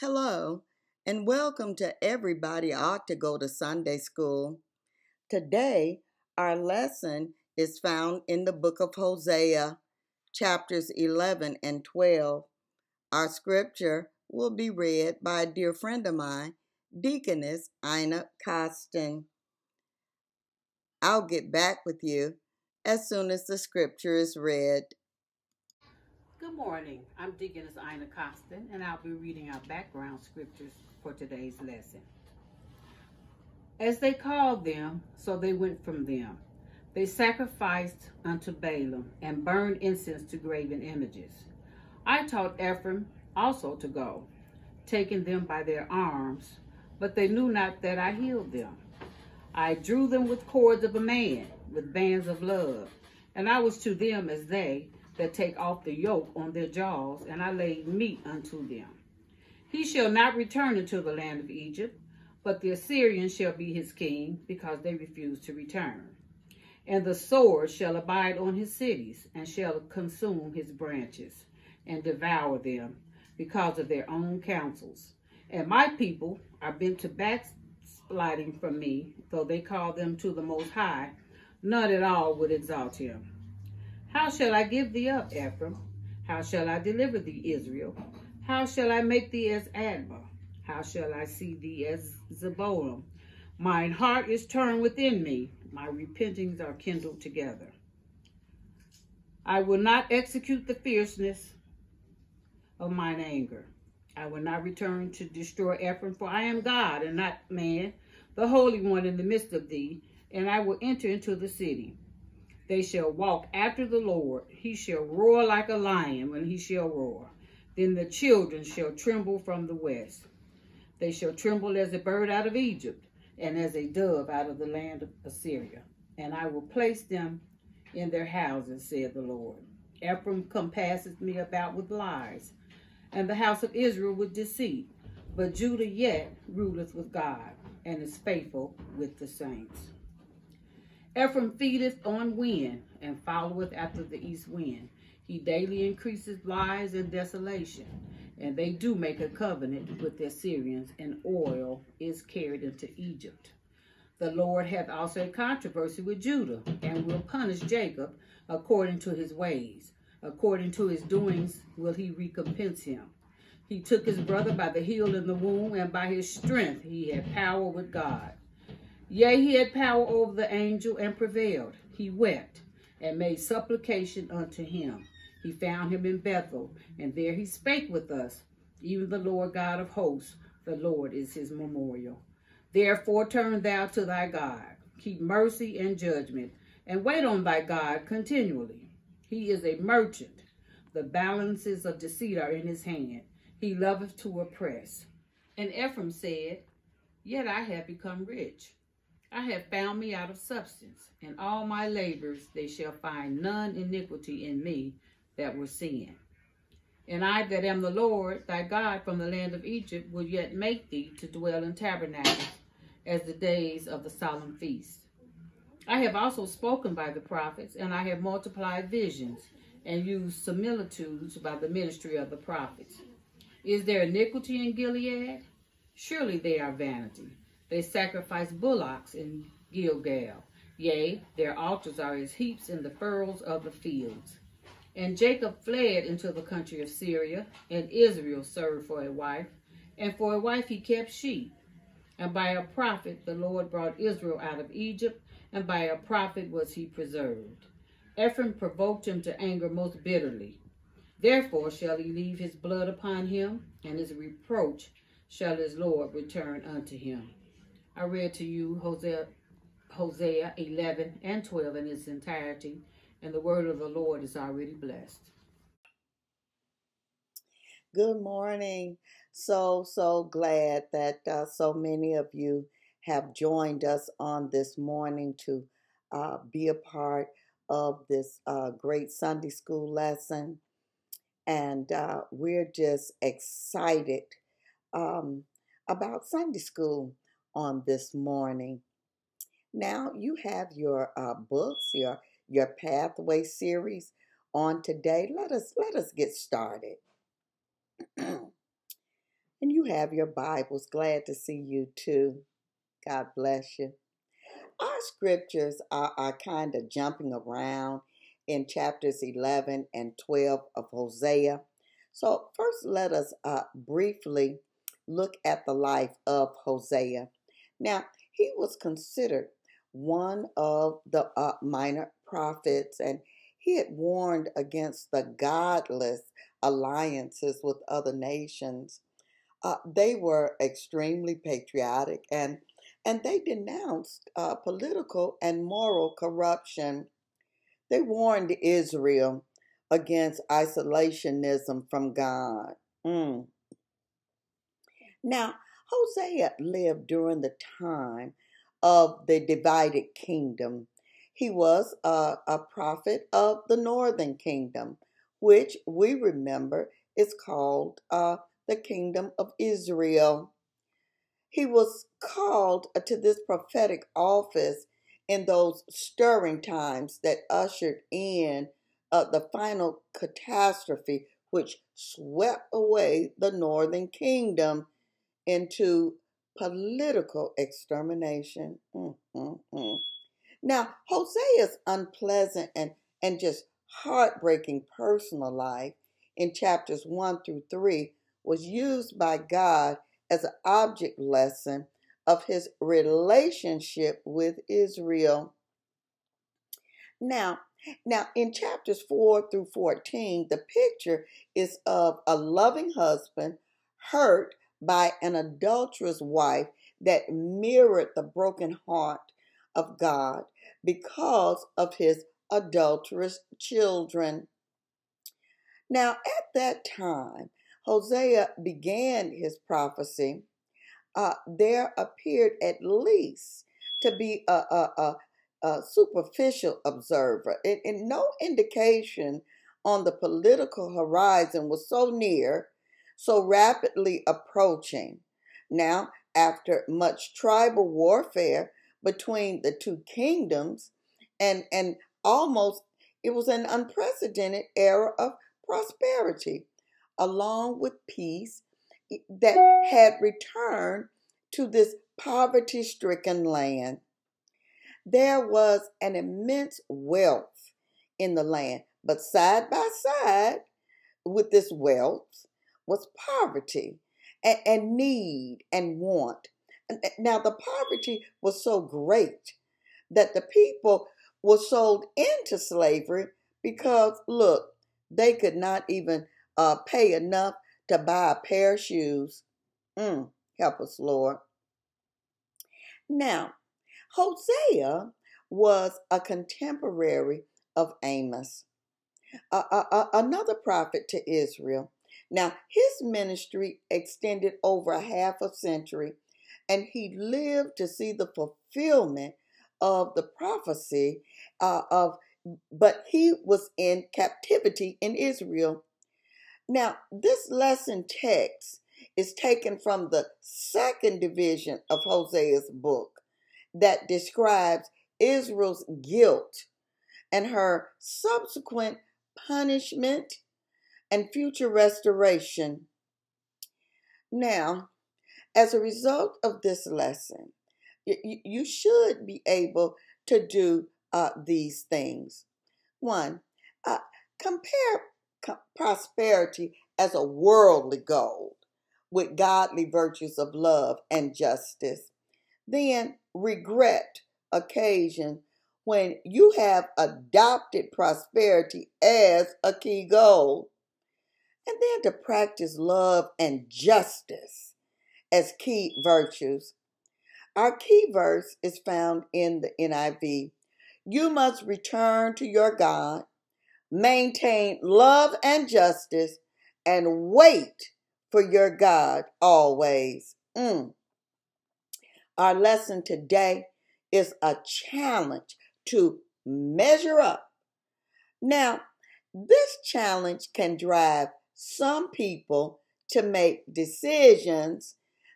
Hello, and welcome to everybody ought to go to Sunday school. Today, our lesson is found in the book of Hosea, chapters 11 and 12. Our scripture will be read by a dear friend of mine, Deaconess Ina Costin. I'll get back with you as soon as the scripture is read. Good morning. I'm Deaconess Ina Costin, and I'll be reading our background scriptures for today's lesson. As they called them, so they went from them. They sacrificed unto Baalim and burned incense to graven images. I taught Ephraim also to go, taking them by their arms, but they knew not that I healed them. I drew them with cords of a man, with bands of love, and I was to them as they that take off the yoke on their jaws, and I laid meat unto them. He shall not return into the land of Egypt, but the Assyrian shall be his king, because they refuse to return. And the sword shall abide on his cities, and shall consume his branches, and devour them, because of their own counsels. And my people are bent to backsliding from me, though they call them to the Most High, none at all would exalt him. How shall I give thee up, Ephraim? How shall I deliver thee, Israel? How shall I make thee as Admah? How shall I see thee as Zeboim? Mine heart is turned within me. My repentings are kindled together. I will not execute the fierceness of mine anger. I will not return to destroy Ephraim, for I am God and not man, the Holy One in the midst of thee, and I will enter into the city. They shall walk after the Lord. He shall roar like a lion when he shall roar. Then the children shall tremble from the west. They shall tremble as a bird out of Egypt, and as a dove out of the land of Assyria. And I will place them in their houses, said the Lord. Ephraim compasseth me about with lies, and the house of Israel with deceit. But Judah yet ruleth with God, and is faithful with the saints. Ephraim feedeth on wind, and followeth after the east wind. He daily increases lies and desolation. And they do make a covenant with the Assyrians, and oil is carried into Egypt. The Lord hath also a controversy with Judah, and will punish Jacob according to his ways. According to his doings will he recompense him. He took his brother by the heel in the womb, and by his strength he had power with God. Yea, he had power over the angel and prevailed. He wept and made supplication unto him. He found him in Bethel, and there he spake with us. Even the Lord God of hosts, the Lord is his memorial. Therefore turn thou to thy God, keep mercy and judgment, and wait on thy God continually. He is a merchant. The balances of deceit are in his hand. He loveth to oppress. And Ephraim said, Yet I have become rich. I have found me out of substance, and all my labors they shall find none iniquity in me that were sin. And I that am the Lord thy God from the land of Egypt will yet make thee to dwell in tabernacles as the days of the solemn feast. I have also spoken by the prophets, and I have multiplied visions, and used similitudes by the ministry of the prophets. Is there iniquity in Gilead? Surely they are vanity. They sacrifice bullocks in Gilgal. Yea, their altars are as heaps in the furrows of the fields. And Jacob fled into the country of Syria, and Israel served for a wife, and for a wife he kept sheep. And by a prophet the Lord brought Israel out of Egypt, and by a prophet was he preserved. Ephraim provoked him to anger most bitterly. Therefore shall he leave his blood upon him, and his reproach shall his Lord return unto him. I read to you Hosea, Hosea 11 and 12 in its entirety, and the word of the Lord is already blessed. Good morning. So, so glad that uh, so many of you have joined us on this morning to uh, be a part of this uh, great Sunday school lesson. And uh, we're just excited um, about Sunday school on this morning. Now you have your uh, books, your your pathway series on today. Let us let us get started. and you have your Bibles, glad to see you too. God bless you. Our scriptures are, are kind of jumping around in chapters 11 and 12 of Hosea. So, first, let us uh, briefly look at the life of Hosea. Now, he was considered one of the uh, minor prophets, and he had warned against the godless alliances with other nations. Uh, they were extremely patriotic and and they denounced uh, political and moral corruption. They warned Israel against isolationism from God. Mm. Now, Hosea lived during the time of the divided kingdom. He was a, a prophet of the northern kingdom, which we remember is called uh, the kingdom of Israel. He was called to this prophetic office in those stirring times that ushered in uh, the final catastrophe, which swept away the northern kingdom into political extermination. Mm-hmm. Now, Hosea's unpleasant and, and just heartbreaking personal life in chapters 1 through 3 was used by God as an object lesson of his relationship with Israel. Now, now in chapters 4 through 14, the picture is of a loving husband hurt by an adulterous wife that mirrored the broken heart of God because of his adulterous children. Now, at that time, Hosea began his prophecy. Uh, there appeared at least to be a, a, a, a superficial observer, and, and no indication on the political horizon was so near so rapidly approaching. Now, after much tribal warfare between the two kingdoms, and, and almost it was an unprecedented era of prosperity, along with peace that had returned to this poverty stricken land. There was an immense wealth in the land, but side by side with this wealth was poverty and, and need and want. Now, the poverty was so great that the people were sold into slavery because, look, they could not even uh, pay enough to buy a pair of shoes. Mm, help us, Lord. Now, Hosea was a contemporary of Amos, uh, uh, another prophet to Israel. Now, his ministry extended over a half a century, and he lived to see the fulfillment of the prophecy uh, of, but he was in captivity in Israel. Now, this lesson text is taken from the second division of Hosea's book that describes Israel's guilt and her subsequent punishment and future restoration. Now, as a result of this lesson, you, should be able to do uh, these things. One, uh, compare co- prosperity as a worldly goal with godly virtues of love and justice. Then regret occasion when you have adopted prosperity as a key goal and then to practice love and justice as key virtues. Our key verse is found in the NIV. You must return to your God, maintain love and justice, and wait for your God always. Mm. Our lesson today is a challenge to measure up. Now, this challenge can drive some people to make decisions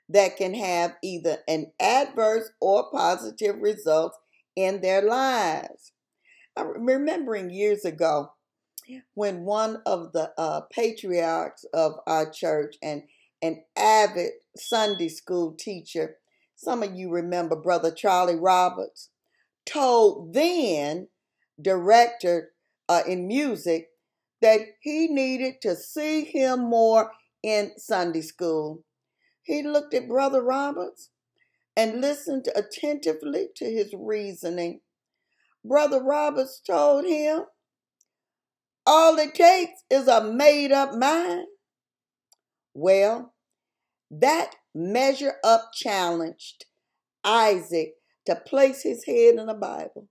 that can have either an adverse or positive result in their lives. I'm remembering years ago when one of the uh, patriarchs of our church and an avid Sunday school teacher, some of you remember Brother Charlie Roberts, told then director uh, in music that he needed to see him more in Sunday school. He looked at Brother Roberts and listened attentively to his reasoning. Brother Roberts told him, All it takes is a made up mind. Well, that measure up challenged Isaac to place his head in the Bible,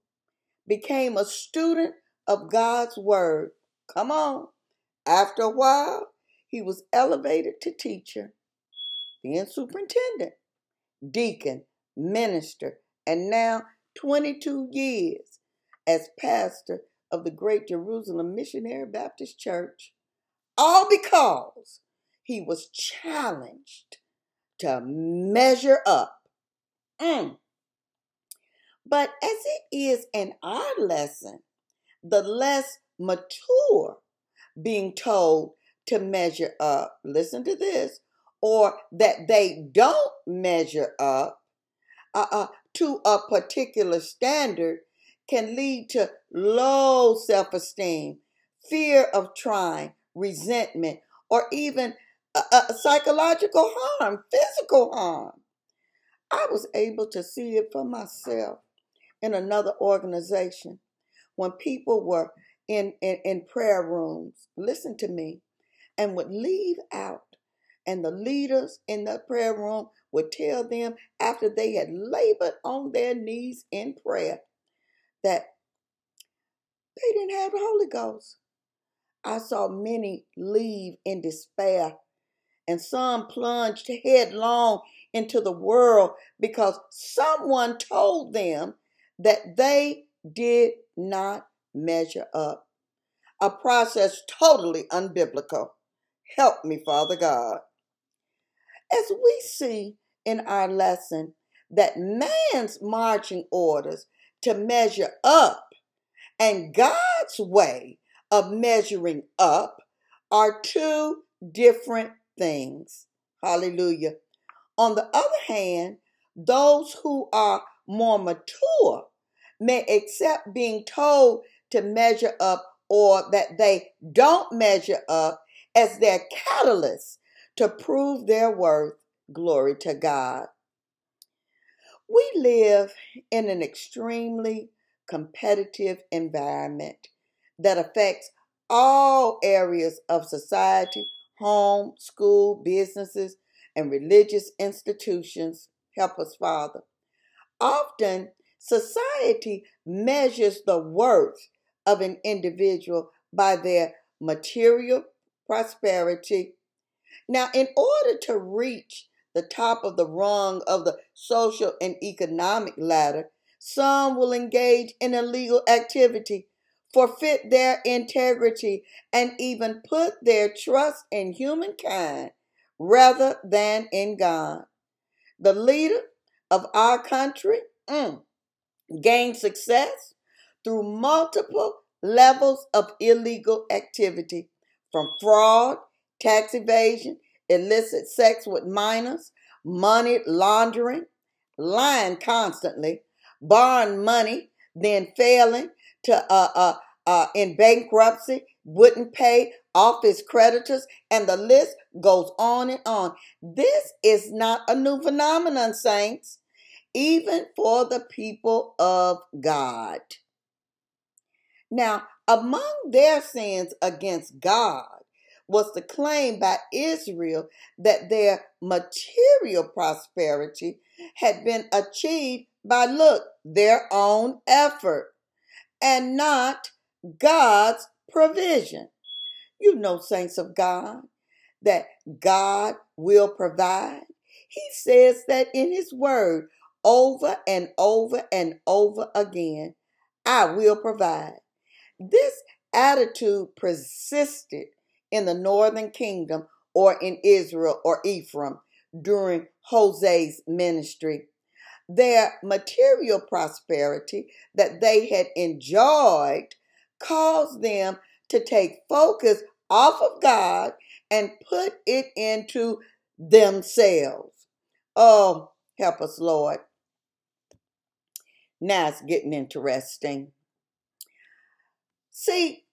became a student of God's Word. Come on. After a while, he was elevated to teacher, then superintendent, deacon, minister, and now 22 years as pastor of the Great Jerusalem Missionary Baptist Church. All because he was challenged to measure up. Mm. But as it is in our lesson, the less mature being told to measure up, listen to this, or that they don't measure up uh, uh, to a particular standard can lead to low self esteem, fear of trying, resentment, or even uh, psychological harm, physical harm. I was able to see it for myself in another organization. When people were in, in, in prayer rooms, listen to me, and would leave out. And the leaders in the prayer room would tell them after they had labored on their knees in prayer that they didn't have the Holy Ghost. I saw many leave in despair, and some plunged headlong into the world because someone told them that they did not measure up. A process totally unbiblical. Help me, Father God. As we see in our lesson that man's marching orders to measure up and God's way of measuring up are two different things. Hallelujah. On the other hand, those who are more mature may accept being told to measure up or that they don't measure up as their catalyst to prove their worth. Glory to God. We live in an extremely competitive environment that affects all areas of society home, school, businesses, and religious institutions. Help us, Father. Often, society measures the worth of an individual by their material prosperity. Now, in order to reach the top of the rung of the social and economic ladder, some will engage in illegal activity, forfeit their integrity, and even put their trust in humankind rather than in God. The leader of our country mm, gained success through multiple levels of illegal activity from fraud, tax evasion, illicit sex with minors, money laundering, lying constantly, borrowing money, then failing to uh, uh, uh, in bankruptcy, wouldn't pay off his creditors, and the list goes on and on. This is not a new phenomenon, saints, even for the people of God. Now, among their sins against God was the claim by Israel that their material prosperity had been achieved by, look, their own effort and not God's provision. You know, saints of God, that God will provide. He says that in His Word over and over and over again. I will provide. This attitude persisted in the northern kingdom or in Israel or Ephraim during Hosea's ministry. Their material prosperity that they had enjoyed caused them to take focus off of God and put it into themselves. Oh, help us, Lord. Now it's getting interesting. See,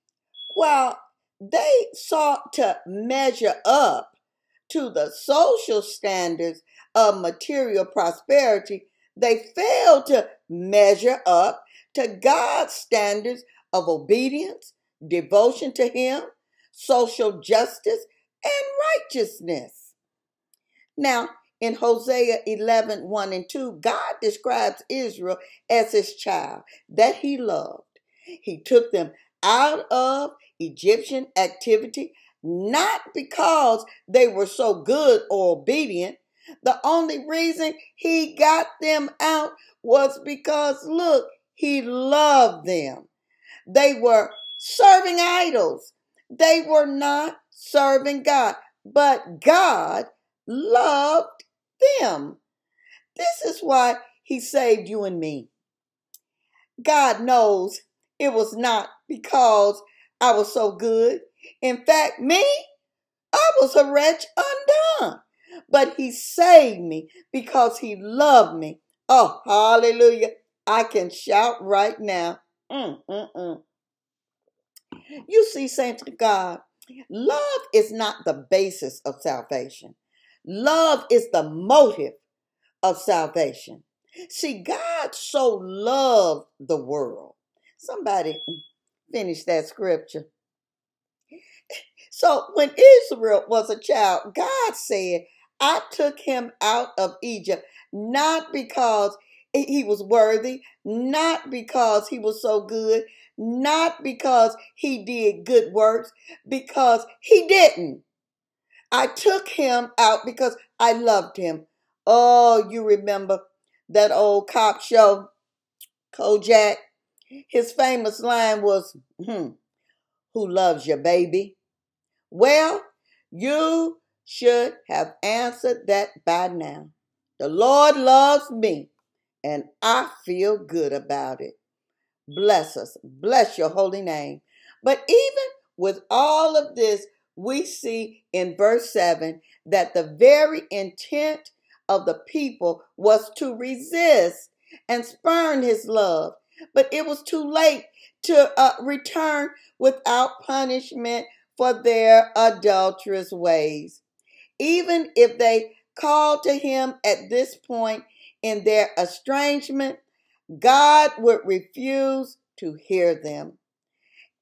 while they sought to measure up to the social standards of material prosperity, they failed to measure up to God's standards of obedience, devotion to Him, social justice, and righteousness. Now, in Hosea 11 1 and 2, God describes Israel as his child that he loved. He took them out of Egyptian activity, not because they were so good or obedient. The only reason he got them out was because, look, he loved them. They were serving idols. They were not serving God, but God loved them. This is why he saved you and me. God knows it was not because I was so good. In fact, me, I was a wretch undone. But he saved me because he loved me. Oh, hallelujah. I can shout right now. Mm, mm, mm. You see, saints of God, love is not the basis of salvation. Love is the motive of salvation. See, God so loved the world. Somebody finish that scripture. So when Israel was a child, God said, I took him out of Egypt, not because he was worthy, not because he was so good, not because he did good works, because he didn't. I took him out because I loved him. Oh, you remember that old cop show, Kojak? His famous line was, hmm, Who loves you, baby? Well, you should have answered that by now. The Lord loves me, and I feel good about it. Bless us. Bless your holy name. But even with all of this, we see in verse 7 that the very intent of the people was to resist and spurn his love. But it was too late to uh, return without punishment for their adulterous ways. Even if they called to him at this point in their estrangement, God would refuse to hear them.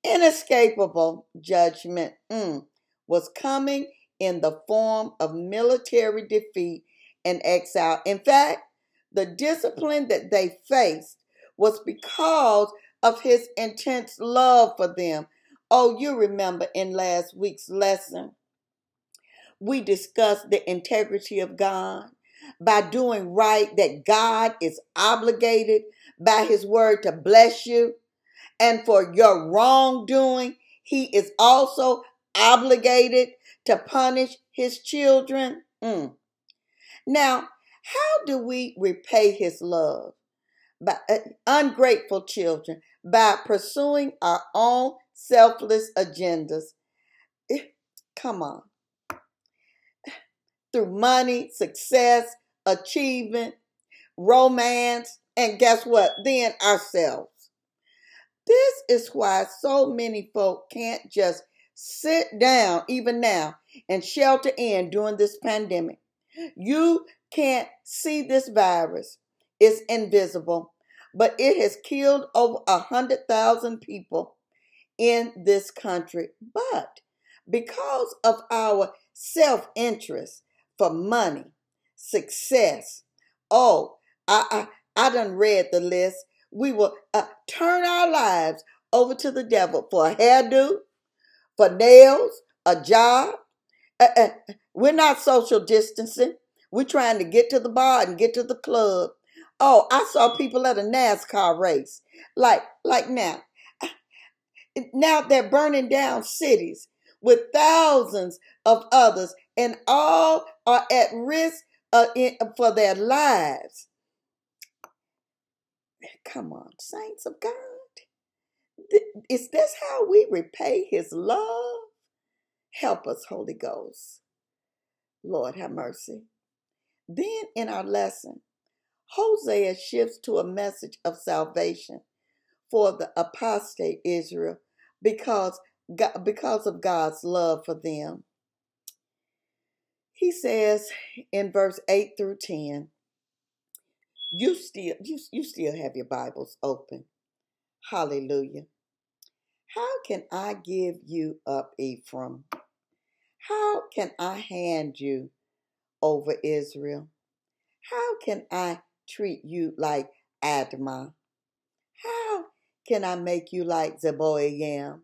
Inescapable judgment mm, was coming in the form of military defeat and exile. In fact, the discipline that they faced was because of his intense love for them. Oh, you remember in last week's lesson, we discussed the integrity of God by doing right, that God is obligated by his word to bless you. And for your wrongdoing, he is also obligated to punish his children. Mm. Now, how do we repay his love? By uh, ungrateful children, by pursuing our own selfless agendas. Eh, come on. Through money, success, achievement, romance, and guess what? Then ourselves. This is why so many folk can't just sit down, even now, and shelter in during this pandemic. You can't see this virus, it's invisible, but it has killed over a hundred thousand people in this country. But because of our self interest for money, success, oh, I, I, I done read the list. We will uh, turn our lives over to the devil for a hairdo, for nails, a job. Uh, uh, we're not social distancing. We're trying to get to the bar and get to the club. Oh, I saw people at a NASCAR race. Like, like now. Now they're burning down cities with thousands of others, and all are at risk uh, in, for their lives. Come on, saints of God. Is this how we repay his love? Help us, Holy Ghost. Lord have mercy. Then in our lesson, Hosea shifts to a message of salvation for the apostate Israel because, because of God's love for them. He says in verse 8 through 10, you still you, you still have your Bibles open. Hallelujah. How can I give you up, Ephraim? How can I hand you over Israel? How can I treat you like Admah? How can I make you like Zeboiam?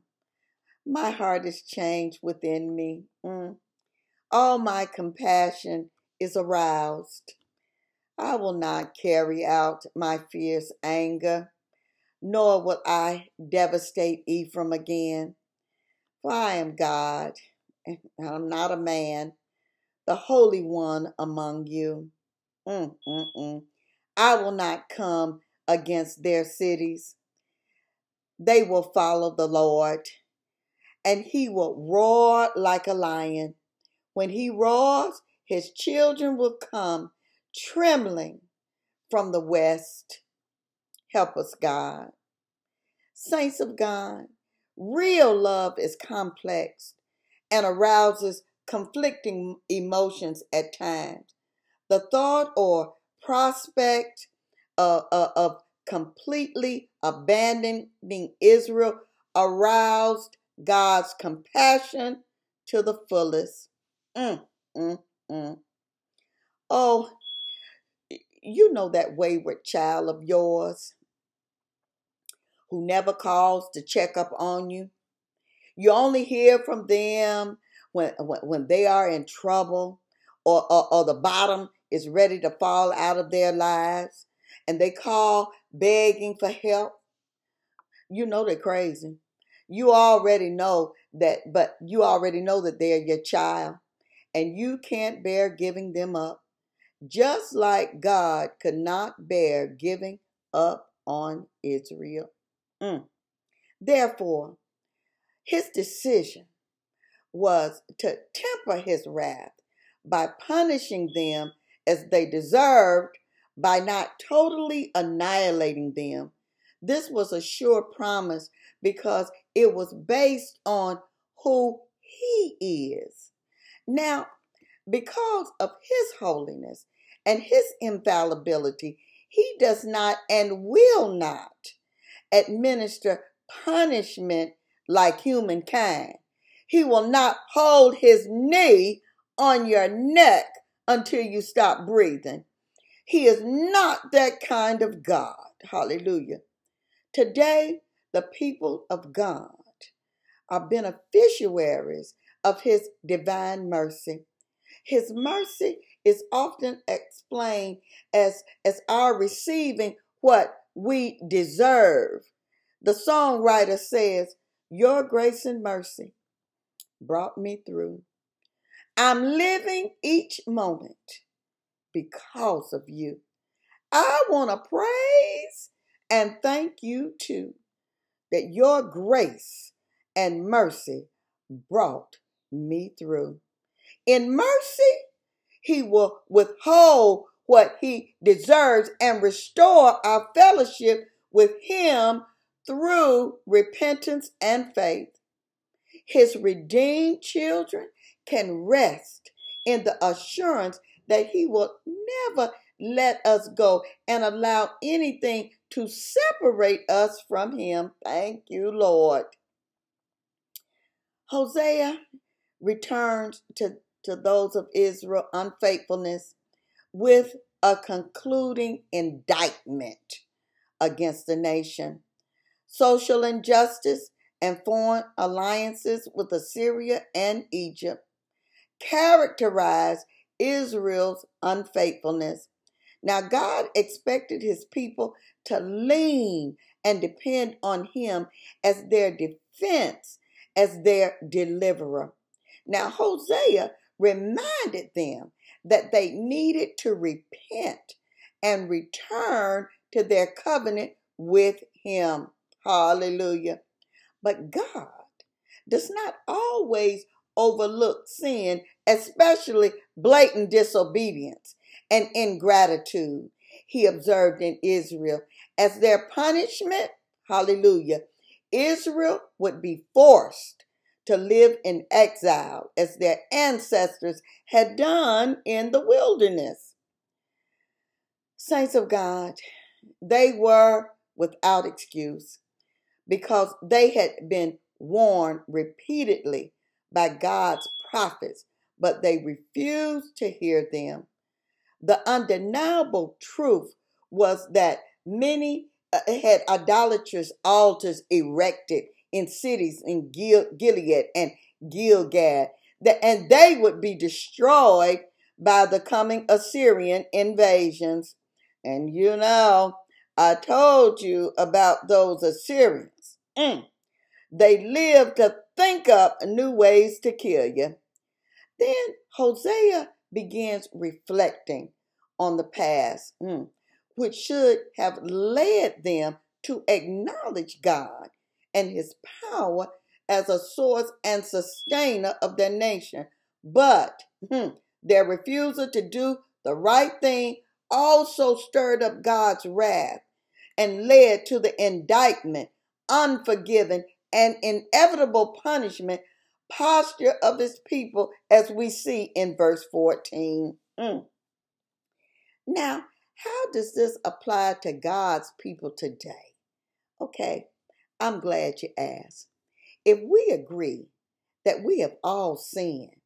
My heart is changed within me. Mm. All my compassion is aroused. I will not carry out my fierce anger, nor will I devastate Ephraim again. For I am God, and I'm not a man, the Holy One among you. Mm, mm, mm. I will not come against their cities. They will follow the Lord, and he will roar like a lion. When he roars, his children will come trembling from the west. Help us, God. Saints of God, real love is complex and arouses conflicting emotions at times. The thought or prospect of, of, of completely abandoning Israel aroused God's compassion to the fullest. Mm, mm, mm. Oh, you know that wayward child of yours who never calls to check up on you. You only hear from them when, when, when they are in trouble or, or, or the bottom is ready to fall out of their lives and they call begging for help. You know they're crazy. You already know that, but you already know that they're your child and you can't bear giving them up. Just like God could not bear giving up on Israel. Mm. Therefore, his decision was to temper his wrath by punishing them as they deserved by not totally annihilating them. This was a sure promise because it was based on who he is. Now, because of his holiness and his infallibility, he does not and will not administer punishment like humankind. He will not hold his knee on your neck until you stop breathing. He is not that kind of God. Hallelujah. Today, the people of God are beneficiaries of his divine mercy. His mercy is often explained as, as our receiving what we deserve. The songwriter says, Your grace and mercy brought me through. I'm living each moment because of you. I want to praise and thank you too that your grace and mercy brought me through. In mercy, he will withhold what he deserves and restore our fellowship with him through repentance and faith. His redeemed children can rest in the assurance that he will never let us go and allow anything to separate us from him. Thank you, Lord. Hosea returns to, to those of Israel unfaithfulness with a concluding indictment against the nation. Social injustice and foreign alliances with Assyria and Egypt characterize Israel's unfaithfulness. Now, God expected his people to lean and depend on him as their defense, as their deliverer. Now, Hosea reminded them that they needed to repent and return to their covenant with him. Hallelujah. But God does not always overlook sin especially blatant disobedience and ingratitude he observed in Israel. As their punishment, hallelujah, Israel would be forced to live in exile as their ancestors had done in the wilderness. Saints of God, they were without excuse because they had been warned repeatedly by God's prophets, but they refused to hear them. The undeniable truth was that many uh, had idolatrous altars erected in cities in Gil- Gilead and Gilgad, and they would be destroyed by the coming Assyrian invasions. And you know, I told you about those Assyrians. Mm. They lived to think up new ways to kill you. Then Hosea begins reflecting on the past, mm, which should have led them to acknowledge God and his power as a source and sustainer of their nation. But hmm, their refusal to do the right thing also stirred up God's wrath and led to the indictment, unforgiven, and inevitable punishment posture of his people, as we see in verse 14. Mm. Now, how does this apply to God's people today? Okay, I'm glad you asked. If we agree that we have all sinned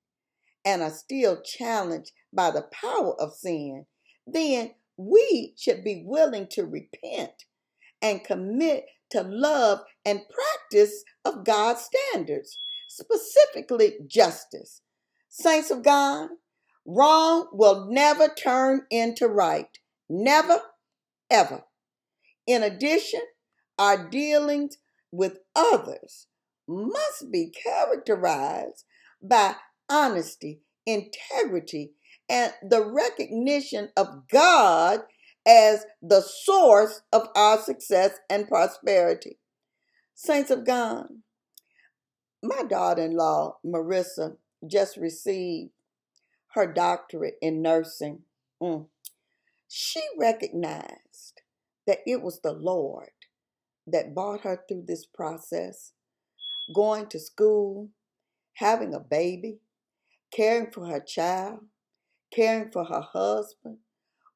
and are still challenged by the power of sin, then we should be willing to repent and commit to love and practice of God's standards, specifically justice. Saints of God, wrong will never turn into right. Never, ever. In addition, our dealings with others must be characterized by honesty, integrity, and the recognition of God as the source of our success and prosperity. Saints of God, my daughter in law, Marissa, just received her doctorate in nursing. Mm. She recognized that it was the Lord that brought her through this process, going to school, having a baby, caring for her child, caring for her husband,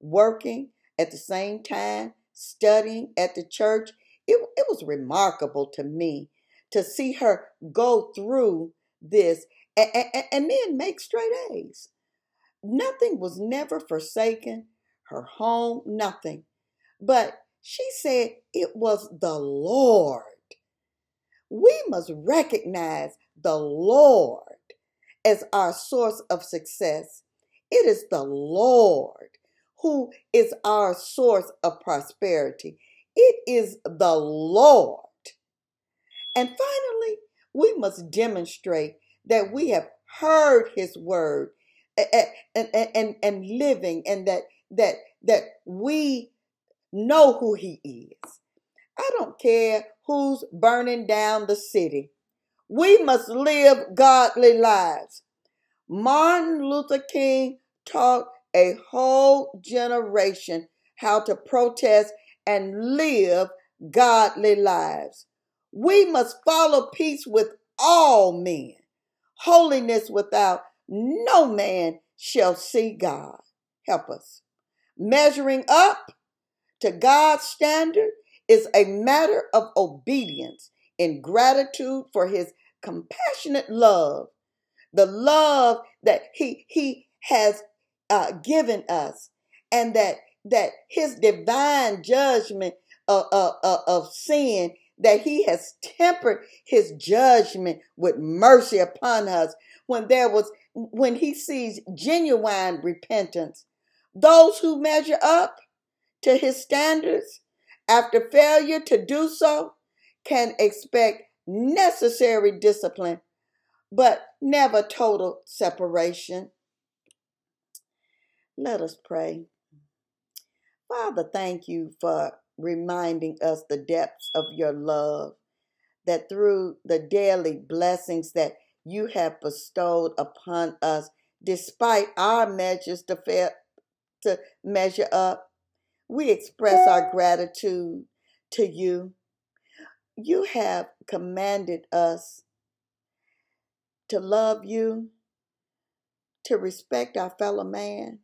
working at the same time, studying at the church. It, it was remarkable to me to see her go through this and, and, and then make straight A's. Nothing was never forsaken, her home, nothing. But she said it was the Lord. We must recognize the Lord as our source of success. It is the Lord who is our source of prosperity. It is the Lord. And finally, we must demonstrate that we have heard his word and, and, and, and living and that that that we know who he is. I don't care who's burning down the city. We must live godly lives. Martin Luther King taught a whole generation how to protest and live godly lives. We must follow peace with all men, holiness without no man shall see God. Help us. Measuring up to God's standard is a matter of obedience in gratitude for his compassionate love, the love that he, he has uh, given us, and that, that his divine judgment of, of, of sin, that he has tempered his judgment with mercy upon us when there was when he sees genuine repentance those who measure up to his standards after failure to do so can expect necessary discipline, but never total separation. Let us pray. Father, thank you for reminding us the depths of your love, that through the daily blessings that you have bestowed upon us despite our measures to, fail, to measure up. We express our gratitude to you. You have commanded us to love you, to respect our fellow man,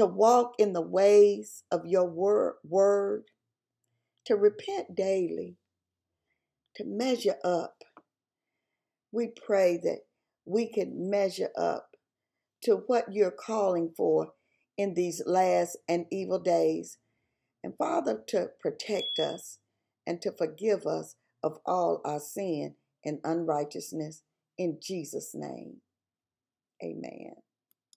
to walk in the ways of your word, word to repent daily, to measure up. We pray that we can measure up to what you're calling for in these last and evil days. And Father, to protect us and to forgive us of all our sin and unrighteousness. In Jesus' name, amen.